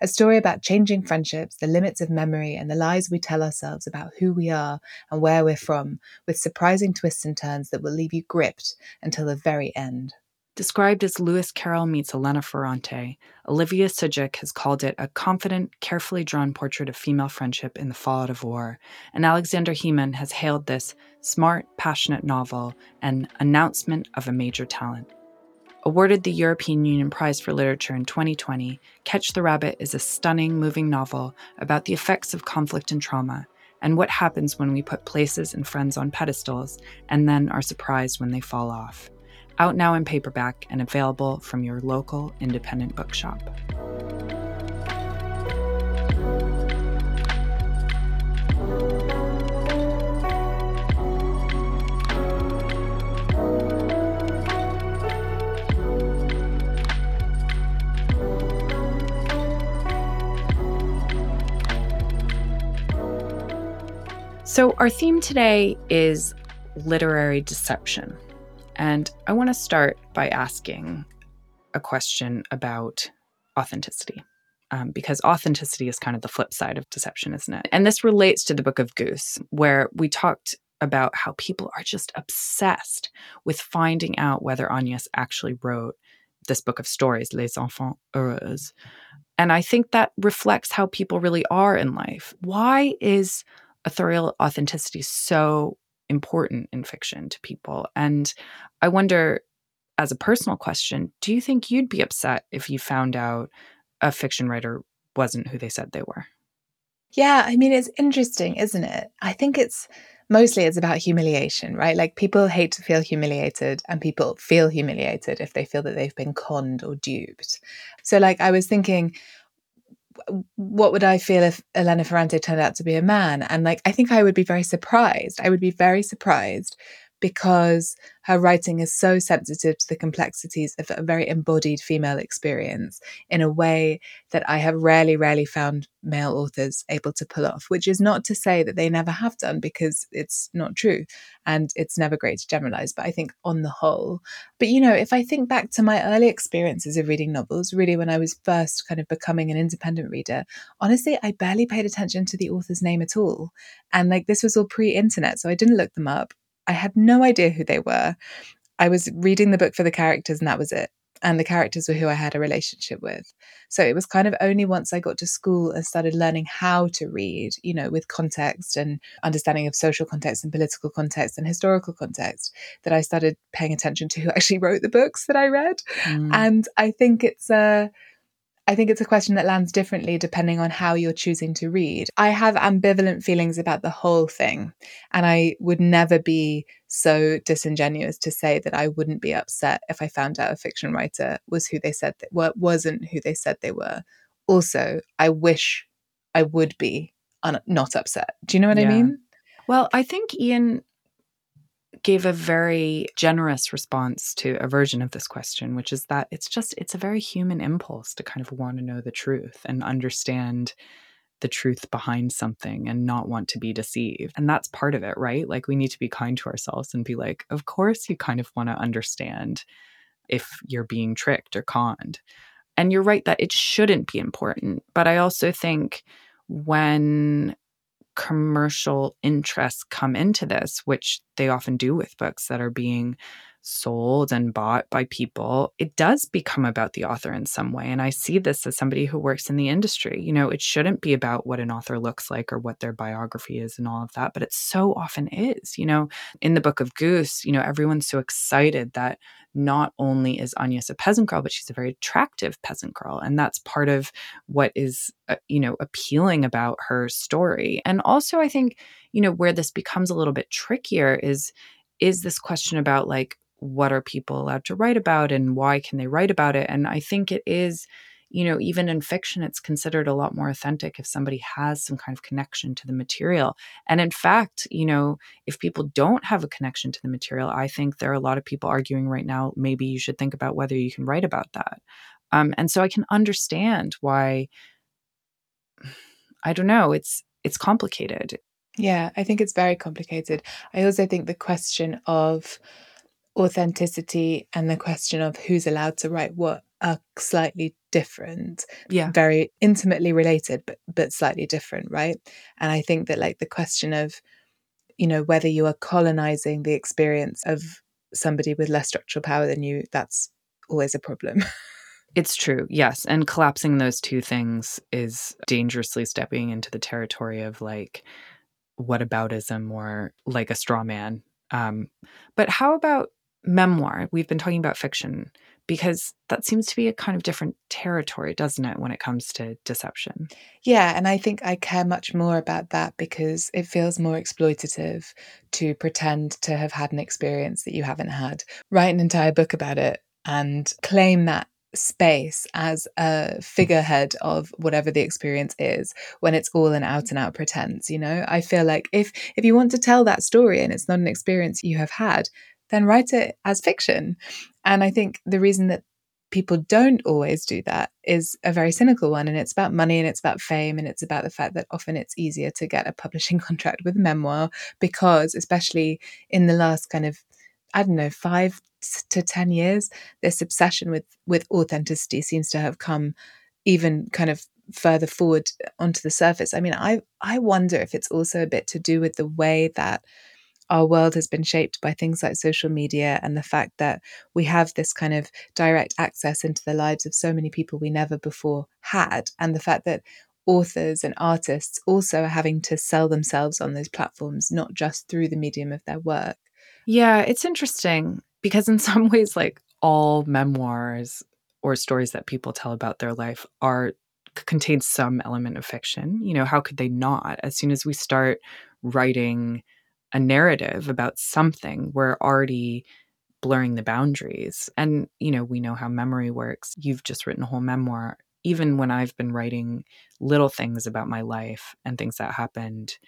A story about changing friendships, the limits of memory, and the lies we tell ourselves about who we are and where we're from, with surprising twists and turns that will leave you gripped until the very end. Described as Lewis Carroll meets Elena Ferrante, Olivia Sudjic has called it a confident, carefully drawn portrait of female friendship in the fallout of war, and Aleksandar Hemon has hailed this smart, passionate novel an announcement of a major talent. Awarded the European Union Prize for Literature in 2020, Catch the Rabbit is a stunning, moving novel about the effects of conflict and trauma, and what happens when we put places and friends on pedestals and then are surprised when they fall off. Out now in paperback and available from your local independent bookshop. So, our theme today is literary deception. And I want to start by asking a question about authenticity. Um, because authenticity is kind of the flip side of deception, isn't it? And this relates to the book of Goose, where we talked about how people are just obsessed with finding out whether Agnes actually wrote this book of stories, Les Enfants Heureux. And I think that reflects how people really are in life. Why is authorial authenticity so important in fiction to people? And I wonder, as a personal question, do you think you'd be upset if you found out a fiction writer wasn't who they said they were? Yeah, I mean, it's interesting, isn't it? I think it's mostly it's about humiliation, right? Like people hate to feel humiliated and people feel humiliated if they feel that they've been conned or duped. So like I was thinking what would I feel if Elena Ferrante turned out to be a man? And like I think I would be very surprised. I would be very surprised because her writing is so sensitive to the complexities of a very embodied female experience in a way that I have rarely, rarely found male authors able to pull off, which is not to say that they never have done, because it's not true. And it's never great to generalize, but I think on the whole. But you know, if I think back to my early experiences of reading novels, really when I was first kind of becoming an independent reader, honestly, I barely paid attention to the author's name at all. And like this was all pre internet, so I didn't look them up. I had no idea who they were. I was reading the book for the characters, and that was it. And the characters were who I had a relationship with. So it was kind of only once I got to school and started learning how to read, you know, with context and understanding of social context and political context and historical context, that I started paying attention to who actually wrote the books that I read. Mm. And I think it's a. I think it's a question that lands differently depending on how you're choosing to read. I have ambivalent feelings about the whole thing, and I would never be so disingenuous to say that I wouldn't be upset if I found out a fiction writer was who they said that were, wasn't who they said they were. Also, I wish I would be un- not upset. Do you know what yeah. I mean? Well, I think Yiyun gave a very generous response to a version of this question, which is that it's just, it's a very human impulse to kind of want to know the truth and understand the truth behind something and not want to be deceived. And that's part of it, right? Like we need to be kind to ourselves and be like, of course, you kind of want to understand if you're being tricked or conned. And you're right that it shouldn't be important. But I also think when commercial interests come into this, which they often do with books that are being sold and bought by people, it does become about the author in some way. And I see this as somebody who works in the industry. You know, it shouldn't be about what an author looks like or what their biography is and all of that, but it so often is. You know, in the book of Goose, you know, everyone's so excited that not only is Agnes a peasant girl, but she's a very attractive peasant girl. And that's part of what is, uh, you know, appealing about her story. And also, I think, you know, where this becomes a little bit trickier is is this question about like what are people allowed to write about and why can they write about it and i think it is you know even in fiction it's considered a lot more authentic if somebody has some kind of connection to the material. And in fact you know if people don't have a connection to the material i think there are a lot of people arguing right now maybe you should think about whether you can write about that. Um, and so i can understand why i don't know it's it's complicated. Yeah i think it's very complicated. I also think the question of authenticity and the question of who's allowed to write what are slightly different yeah very intimately related but but slightly different right and i think that like the question of you know whether you are colonizing the experience of somebody with less structural power than you that's always a problem It's true, yes. And collapsing those two things is dangerously stepping into the territory of like what whataboutism or like a straw man. Um, but how about memoir. We've been talking about fiction because that seems to be a kind of different territory, doesn't it, when it comes to deception? Yeah, and I think I care much more about that because it feels more exploitative to pretend to have had an experience that you haven't had. Write an entire book about it and claim that space as a figurehead of whatever the experience is when it's all an out and out pretense you know i feel like if if you want to tell that story and it's not an experience you have had then write it as fiction. And I think the reason that people don't always do that is a very cynical one. And it's about money and it's about fame. And it's about the fact that often it's easier to get a publishing contract with a memoir because, especially in the last kind of, I don't know, five to 10 years, this obsession with, with authenticity seems to have come even kind of further forward onto the surface. I mean, I, I wonder if it's also a bit to do with the way that our world has been shaped by things like social media and the fact that we have this kind of direct access into the lives of so many people we never before had, and the fact that authors and artists also are having to sell themselves on those platforms, not just through the medium of their work. Yeah, it's interesting because, in some ways, like all memoirs or stories that people tell about their life are contain some element of fiction. You know, how could they not? As soon as we start writing a narrative about something, we're already blurring the boundaries. And, you know, we know how memory works. You've just written a whole memoir. Even when I've been writing little things about my life and things that happened,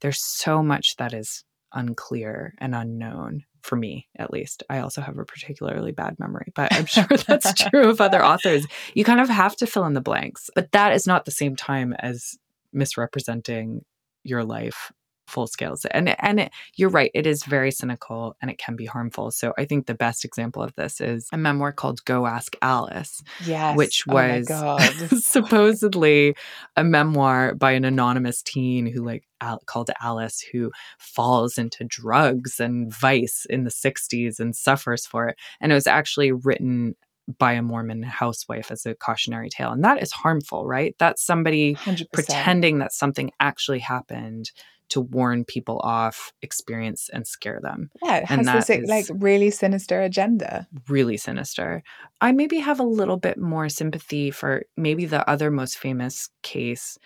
there's so much that is unclear and unknown for me at least i also have a particularly bad memory but i'm sure that's true of other authors you kind of have to fill in the blanks but that is not the same time as misrepresenting your life full scales and and it, you're right it is very cynical and it can be harmful so i think the best example of this is a memoir called go ask alice yes which oh was oh supposedly a memoir by an anonymous teen who like Al- called alice who falls into drugs and vice in the 60s and suffers for it and it was actually written by a Mormon housewife as a cautionary tale. And that is harmful, right? That's somebody 100%. pretending that something actually happened to warn people off, experience, and scare them. Yeah, it has And this like really sinister agenda. Really sinister. I maybe have a little bit more sympathy for maybe the other most famous case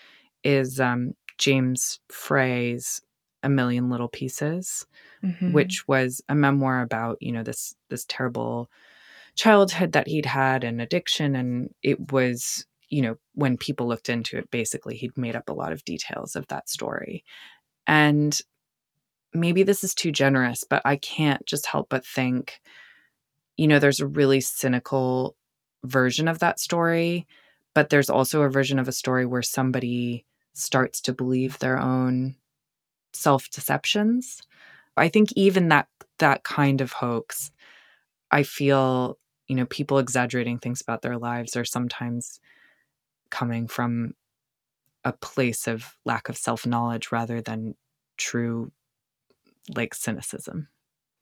is um, James Frey's A Million Little Pieces. Mhm. which was a memoir about you know this this terrible childhood that he'd had and addiction and it was you know when people looked into it basically he'd made up a lot of details of that story and maybe this is too generous but i can't just help but think you know there's a really cynical version of that story but there's also a version of a story where somebody starts to believe their own self deceptions I think even that that kind of hoax, I feel, you know, people exaggerating things about their lives are sometimes coming from a place of lack of self-knowledge rather than true like cynicism.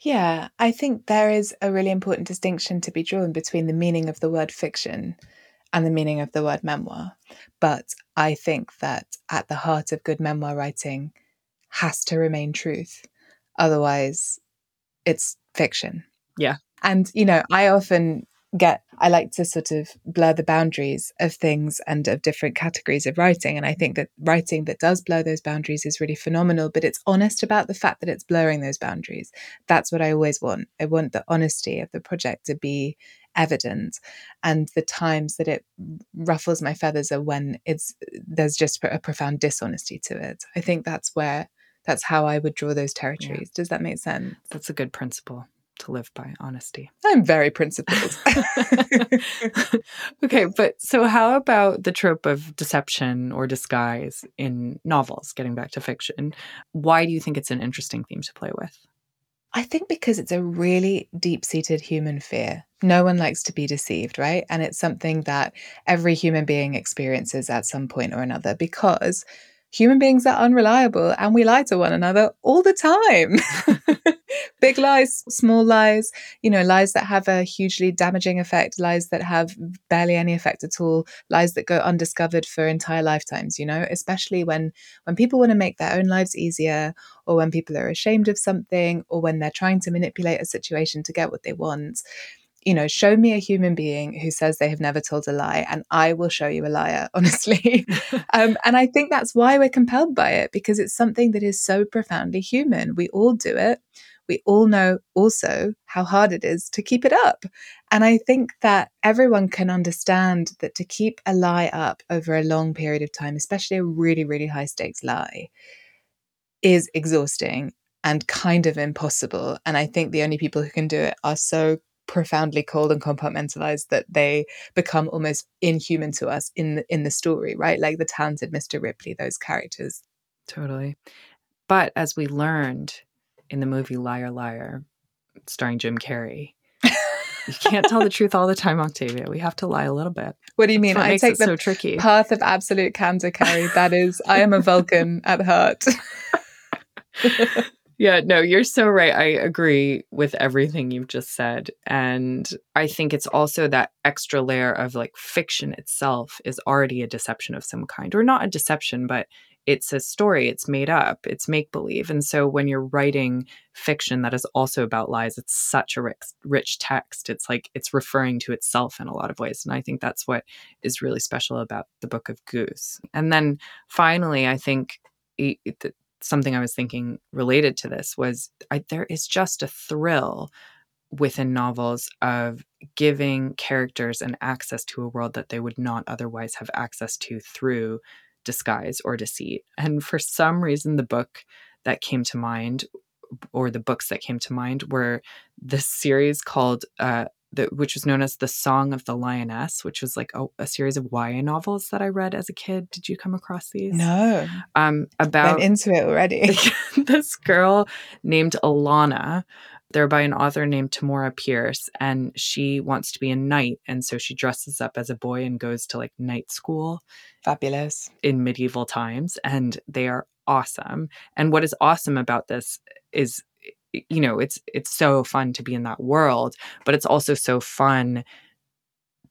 Yeah, I think there is a really important distinction to be drawn between the meaning of the word fiction and the meaning of the word memoir. But I think that at the heart of good memoir writing has to remain truth. Otherwise, it's fiction. Yeah. And, you know, I often get, I like to sort of blur the boundaries of things and of different categories of writing. And I think that writing that does blur those boundaries is really phenomenal, but it's honest about the fact that it's blurring those boundaries. That's what I always want. I want the honesty of the project to be evident and the times that it ruffles my feathers are when it's there's just a profound dishonesty to it i think that's where that's how i would draw those territories does that make sense That's a good principle to live by, honesty. i'm very principled okay, but so how about the trope of deception or disguise in novels, getting back to fiction? Why do you think it's an interesting theme to play with? I think because it's a really deep seated human fear. No one likes to be deceived, right? And it's something that every human being experiences at some point or another because human beings are unreliable and we lie to one another all the time. Big lies, small lies, you know, lies that have a hugely damaging effect, lies that have barely any effect at all, lies that go undiscovered for entire lifetimes, you know, especially when when people want to make their own lives easier or when people are ashamed of something or when they're trying to manipulate a situation to get what they want you know show me a human being who says they have never told a lie and i will show you a liar honestly. Um, and i think that's why we're compelled by it because it's something that is so profoundly human. We all do it. We all know also how hard it is to keep it up. And i think that everyone can understand that to keep a lie up over a long period of time especially a really really high stakes lie is exhausting and kind of impossible. And I think the only people who can do it are so profoundly cold and compartmentalized that they become almost inhuman to us in the, in the story, right? Like the talented Mr. Ripley, those characters. Totally. But as we learned in the movie Liar Liar, starring Jim Carrey, you can't tell the truth all the time, Octavia. We have to lie a little bit. What do you mean? I take the so tricky. path of absolute candor, Carrie. That is, I am a Vulcan at heart. Yeah, no, you're so right. I agree with everything you've just said. And I think it's also that extra layer of like fiction itself is already a deception of some kind, or not a deception, but it's a story, it's made up, it's make believe. And so when you're writing fiction that is also about lies, it's such a rich, rich text. It's like it's referring to itself in a lot of ways. And I think that's what is really special about the Book of Goose. And then finally, I think something I was thinking related to this was I, there is just a thrill within novels of giving characters an access to a world that they would not otherwise have access to through disguise or deceit. And for some reason, the book that came to mind, or the books that came to mind, were this series called uh, the, which was known as The Song of the Lioness, which was like a, a, series of YA novels that I read as a kid. Did you come across these? No. Um, about Went into it already. this girl named Alanna. They're by an author named Tamora Pierce, and she wants to be a knight. And so she dresses up as a boy and goes to like night school. Fabulous. In medieval times. And they are awesome. And what is awesome about this is you know it's it's so fun to be in that world but it's also so fun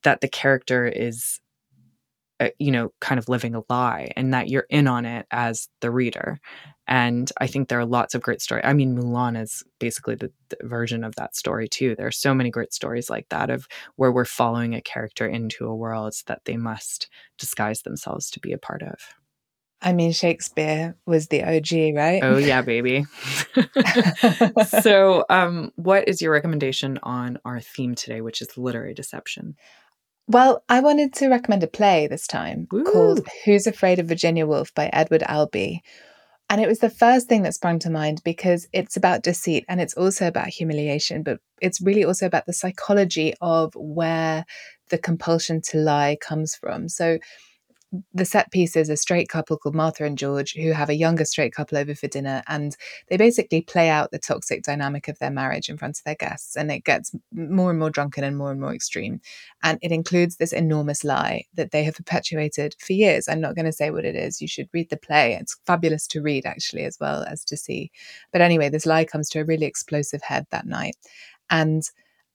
that the character is uh, you know, kind of living a lie and that you're in on it as the reader. And I think there are lots of great stories. I mean, Mulan is basically the, the, version of that story, too. There are so many great stories like that of where we're following a character into a world that they must disguise themselves to be a part of. I mean, Shakespeare was the OG, right? Oh, yeah, baby. so, um, what is your recommendation on our theme today, which is literary deception? Well, I wanted to recommend a play this time Ooh. called Who's Afraid of Virginia Woolf by Edward Albee. And it was the first thing that sprung to mind because it's about deceit and it's also about humiliation, but it's really also about the psychology of where the compulsion to lie comes from. So the set piece is a straight couple called Martha and George who have a younger straight couple over for dinner and they basically play out the toxic dynamic of their marriage in front of their guests and it gets more and more drunken and more and more extreme. And it includes this enormous lie that they have perpetuated for years. I'm not going to say what it is you should read the play. It's fabulous to read actually as well as to see. But anyway this lie comes to a really explosive head that night and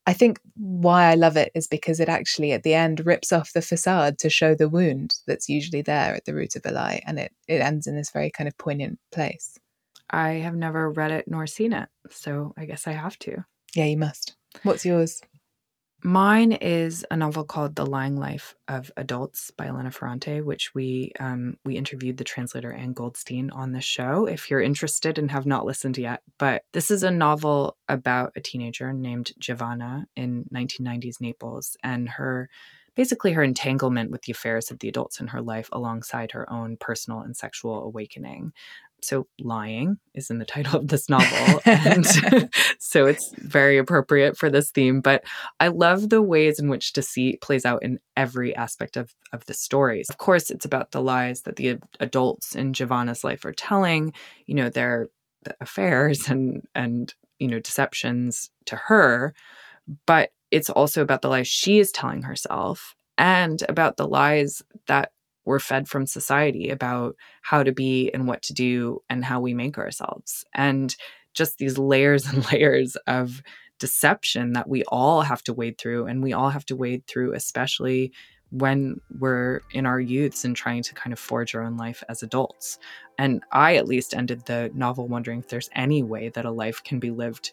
I think why I love it is because it actually at the end rips off the facade to show the wound that's usually there at the root of a lie. And it, it ends in this very kind of poignant place. I have never read it nor seen it. So I guess I have to. Yeah, you must. What's yours? Mine is a novel called The Lying Life of Adults by Elena Ferrante, which we um, we interviewed the translator Ann Goldstein on the show. If you're interested and have not listened yet, but this is a novel about a teenager named Giovanna in 1990s Naples and her basically her entanglement with the affairs of the adults in her life alongside her own personal and sexual awakening so lying is in the title of this novel and so it's very appropriate for this theme but i love the ways in which deceit plays out in every aspect of, of the stories of course it's about the lies that the adults in giovanna's life are telling you know their affairs and and you know deceptions to her but it's also about the lies she is telling herself and about the lies that we're fed from society about how to be and what to do and how we make ourselves. And just these layers and layers of deception that we all have to wade through. And we all have to wade through, especially when we're in our youths and trying to kind of forge our own life as adults. And I at least ended the novel wondering if there's any way that a life can be lived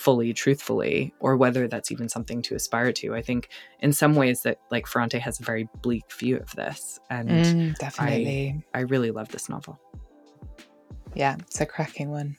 fully truthfully or whether that's even something to aspire to. I think in some ways that like ferrante has a very bleak view of this and mm, definitely. I, I really love this novel. Yeah it's a cracking one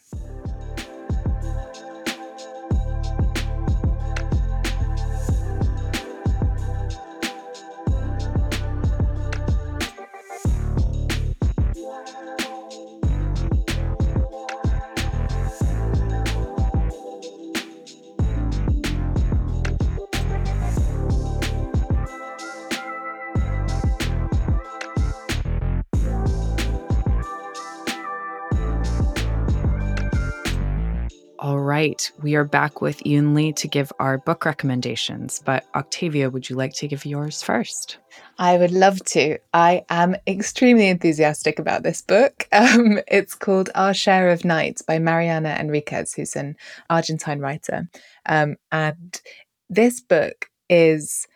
right, we are back with Yiyun Li to give our book recommendations. But Octavia, would you like to give yours first? I would love to. I am extremely enthusiastic about this book. Um, it's called Our Share of Night by Mariana Enriquez, who's an Argentine writer. Um, and this book is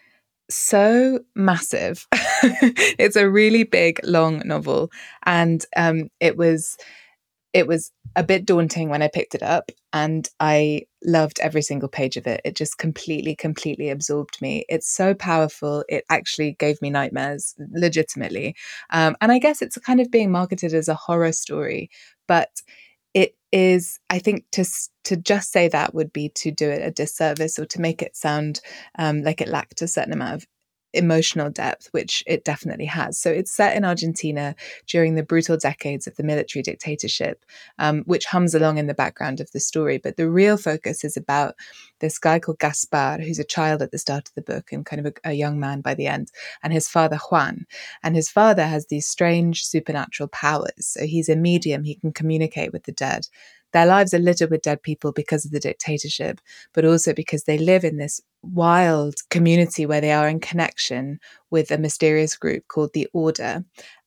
so massive. it's a really big, long novel. And um, it was it was a bit daunting when I picked it up, and I loved every single page of it. It just completely, completely absorbed me. It's so powerful. It actually gave me nightmares, legitimately. Um, and I guess it's kind of being marketed as a horror story, but it is. I think to to just say that would be to do it a disservice or to make it sound um, like it lacked a certain amount of emotional depth, which it definitely has. So it's set in Argentina during the brutal decades of the military dictatorship, um, which hums along in the background of the story. But the real focus is about this guy called Gaspar, who's a child at the start of the book and kind of a, a young man by the end, and his father Juan. And his father has these strange supernatural powers. So he's a medium, he can communicate with the dead. Their lives are littered with dead people because of the dictatorship, but also because they live in this wild community where they are in connection with a mysterious group called the Order.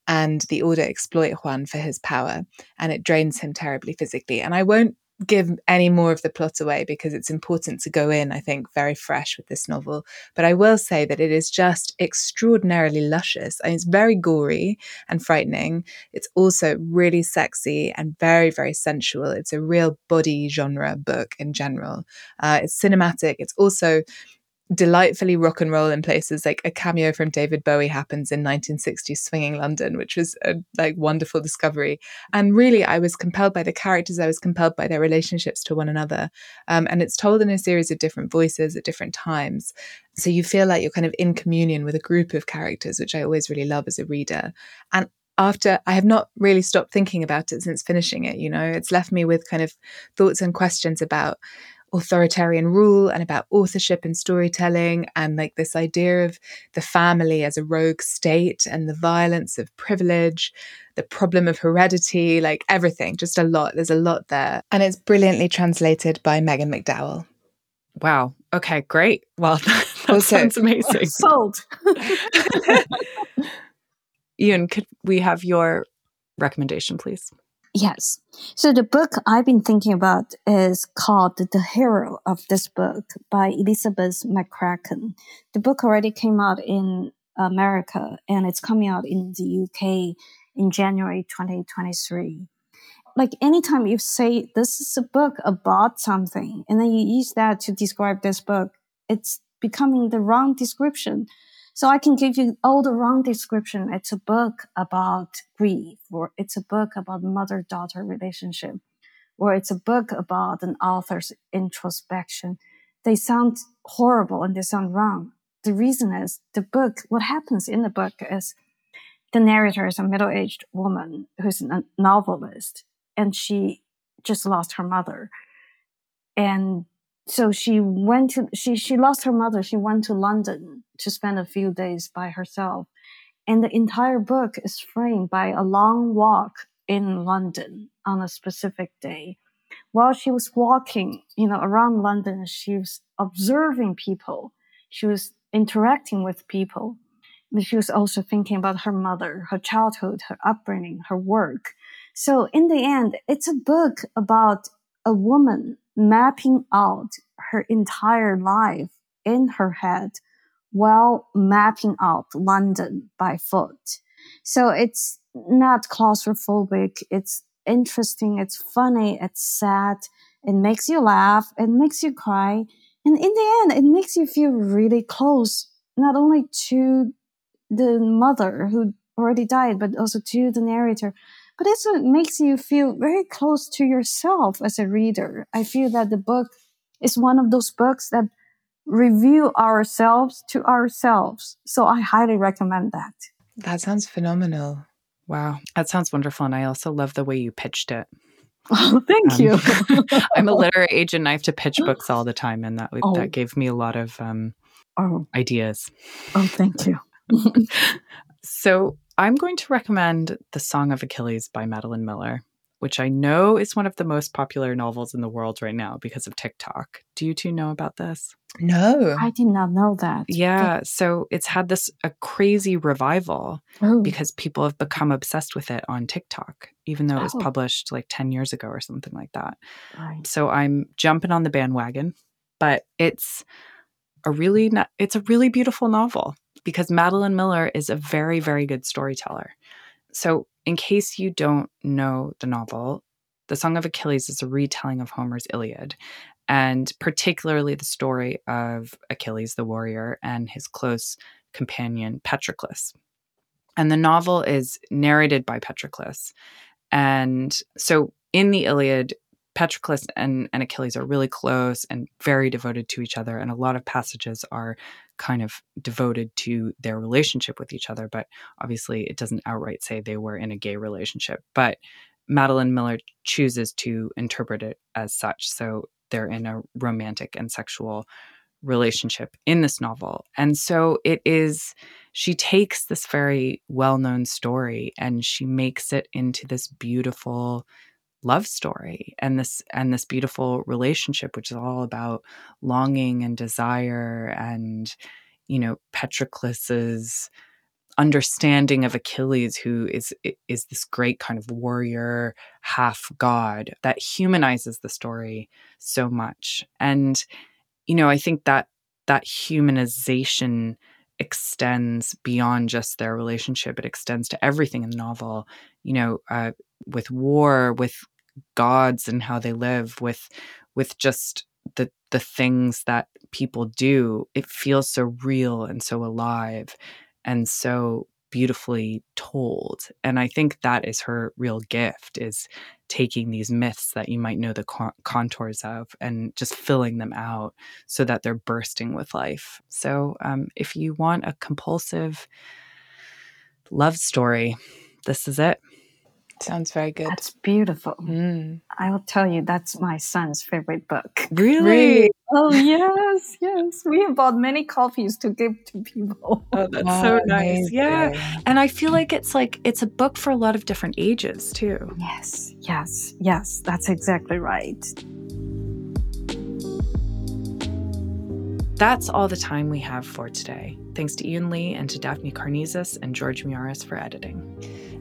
And the Order exploit Juan for his power, and it drains him terribly physically. And I won't give any more of the plot away because it's important to go in, I think, very fresh with this novel. But I will say that it is just extraordinarily luscious. I mean, it's very gory and frightening. It's also really sexy and very, very sensual. It's a real body genre book in general. Uh, it's cinematic. It's also delightfully rock and roll in places like a cameo from David Bowie happens in 1960s swinging London which was a like wonderful discovery. And really I was compelled by the characters I was compelled by their relationships to one another. Um, and it's told in a series of different voices at different times. So you feel like you're kind of in communion with a group of characters which I always really love as a reader. And after I have not really stopped thinking about it since finishing it you know? It's left me with kind of thoughts and questions about authoritarian rule and about authorship and storytelling and like this idea of the family as a rogue state and the violence of privilege the problem of heredity like everything just a lot. There's a lot there. And it's brilliantly translated by megan mcdowell. Wow. Okay great. Well that also, sounds amazing. Sold. Yiyun could we have your recommendation please Yes. So the book I've been thinking about is called The Hero of this book by Elizabeth McCracken. The book already came out in America and it's coming out in the UK in January 2023. Like anytime you say this is a book about something and then you use that to describe this book, it's becoming the wrong description so I can give you all the wrong description. It's a book about grief, or it's a book about mother-daughter relationship, or it's a book about an author's introspection. They sound horrible and they sound wrong. The reason is the book, what happens in the book is the narrator is a middle-aged woman who's a novelist and she just lost her mother. And so she went to she she lost her mother. She went to london to spend a few days by herself. And the entire book is framed by a long walk in london on a specific day. While she was walking you know around london she was observing people. She was interacting with people. But she was also thinking about her mother her childhood her upbringing her work. So in the end it's a book about a woman mapping out her entire life in her head while mapping out London by foot. So it's not claustrophobic. It's interesting. It's funny. It's sad. It makes you laugh. It makes you cry. And in the end, it makes you feel really close, not only to the mother who already died, but also to the narrator but it also makes you feel very close to yourself as a reader. I feel that the book is one of those books that review ourselves to ourselves. So I highly recommend that. That sounds phenomenal. Wow. That sounds wonderful. And I also love the way you pitched it. Oh, thank um, you. I'm a literary agent. I have to pitch books all the time, and that oh. that gave me a lot of um, oh. ideas. Oh, thank you. so I'm going to recommend The Song of Achilles by Madeline Miller, which I know is one of the most popular novels in the world right now because of TikTok. Do you two know about this? No. I did not know that. Yeah. So it's had this a crazy revival oh. because people have become obsessed with it on TikTok, even though it was oh. published like 10 years ago or something like that. Right. So I'm jumping on the bandwagon, but it's a really it's a really beautiful novel because Madeline Miller is a very, very good storyteller. So, in case you don't know the novel, The Song of Achilles is a retelling of Homer's Iliad, and particularly the story of Achilles the warrior and his close companion Patroclus. And the novel is narrated by Patroclus. And so in the Iliad, Patroclus and, and Achilles are really close and very devoted to each other. And a lot of passages are kind of devoted to their relationship with each other. But obviously, it doesn't outright say they were in a gay relationship. But Madeline Miller chooses to interpret it as such. So they're in a romantic and sexual relationship in this novel. And so it is, she takes this very well known story and she makes it into this beautiful love story and this and this beautiful relationship which is all about longing and desire and you know patroclus's understanding of Achilles, who is is this great kind of warrior, half god, that humanizes the story so much. And you know, I think that that humanization extends beyond just their relationship. It extends to everything in the novel. You know, uh, with war, with gods and how they live, with with just the the things that people do. It feels so real and so alive, and so beautifully told and i think that is her real gift is taking these myths that you might know the contours of and just filling them out so that they're bursting with life. So um, if you want a compulsive love story this is it Sounds very good. That's beautiful. Mm. I will tell you, that's my son's favorite book. Really? Really? Oh, yes, yes. We have bought many copies to give to people. Oh, that's Wow, so nice. amazing. Yeah. And I feel like it's like it's a book for a lot of different ages too. Yes, yes, yes. That's exactly right. That's all the time we have for today. Thanks to Yiyun Li and to Daphne Carnesis and George Miaris for editing.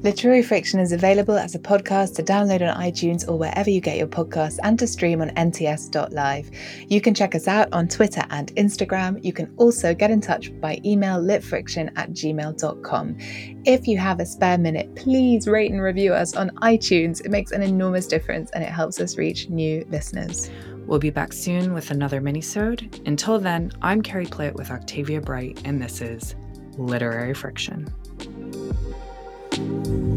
Literary Friction is available as a podcast to download on iTunes or wherever you get your podcasts and to stream on nts.live. You can check us out on Twitter and Instagram. You can also get in touch by email litfriction at gmail.com. If you have a spare minute, please rate and review us on iTunes. It makes an enormous difference and it helps us reach new listeners. We'll be back soon with another minisode. Until then, I'm Carrie Plitt with Octavia Bright, and this is Literary Friction. Thank you.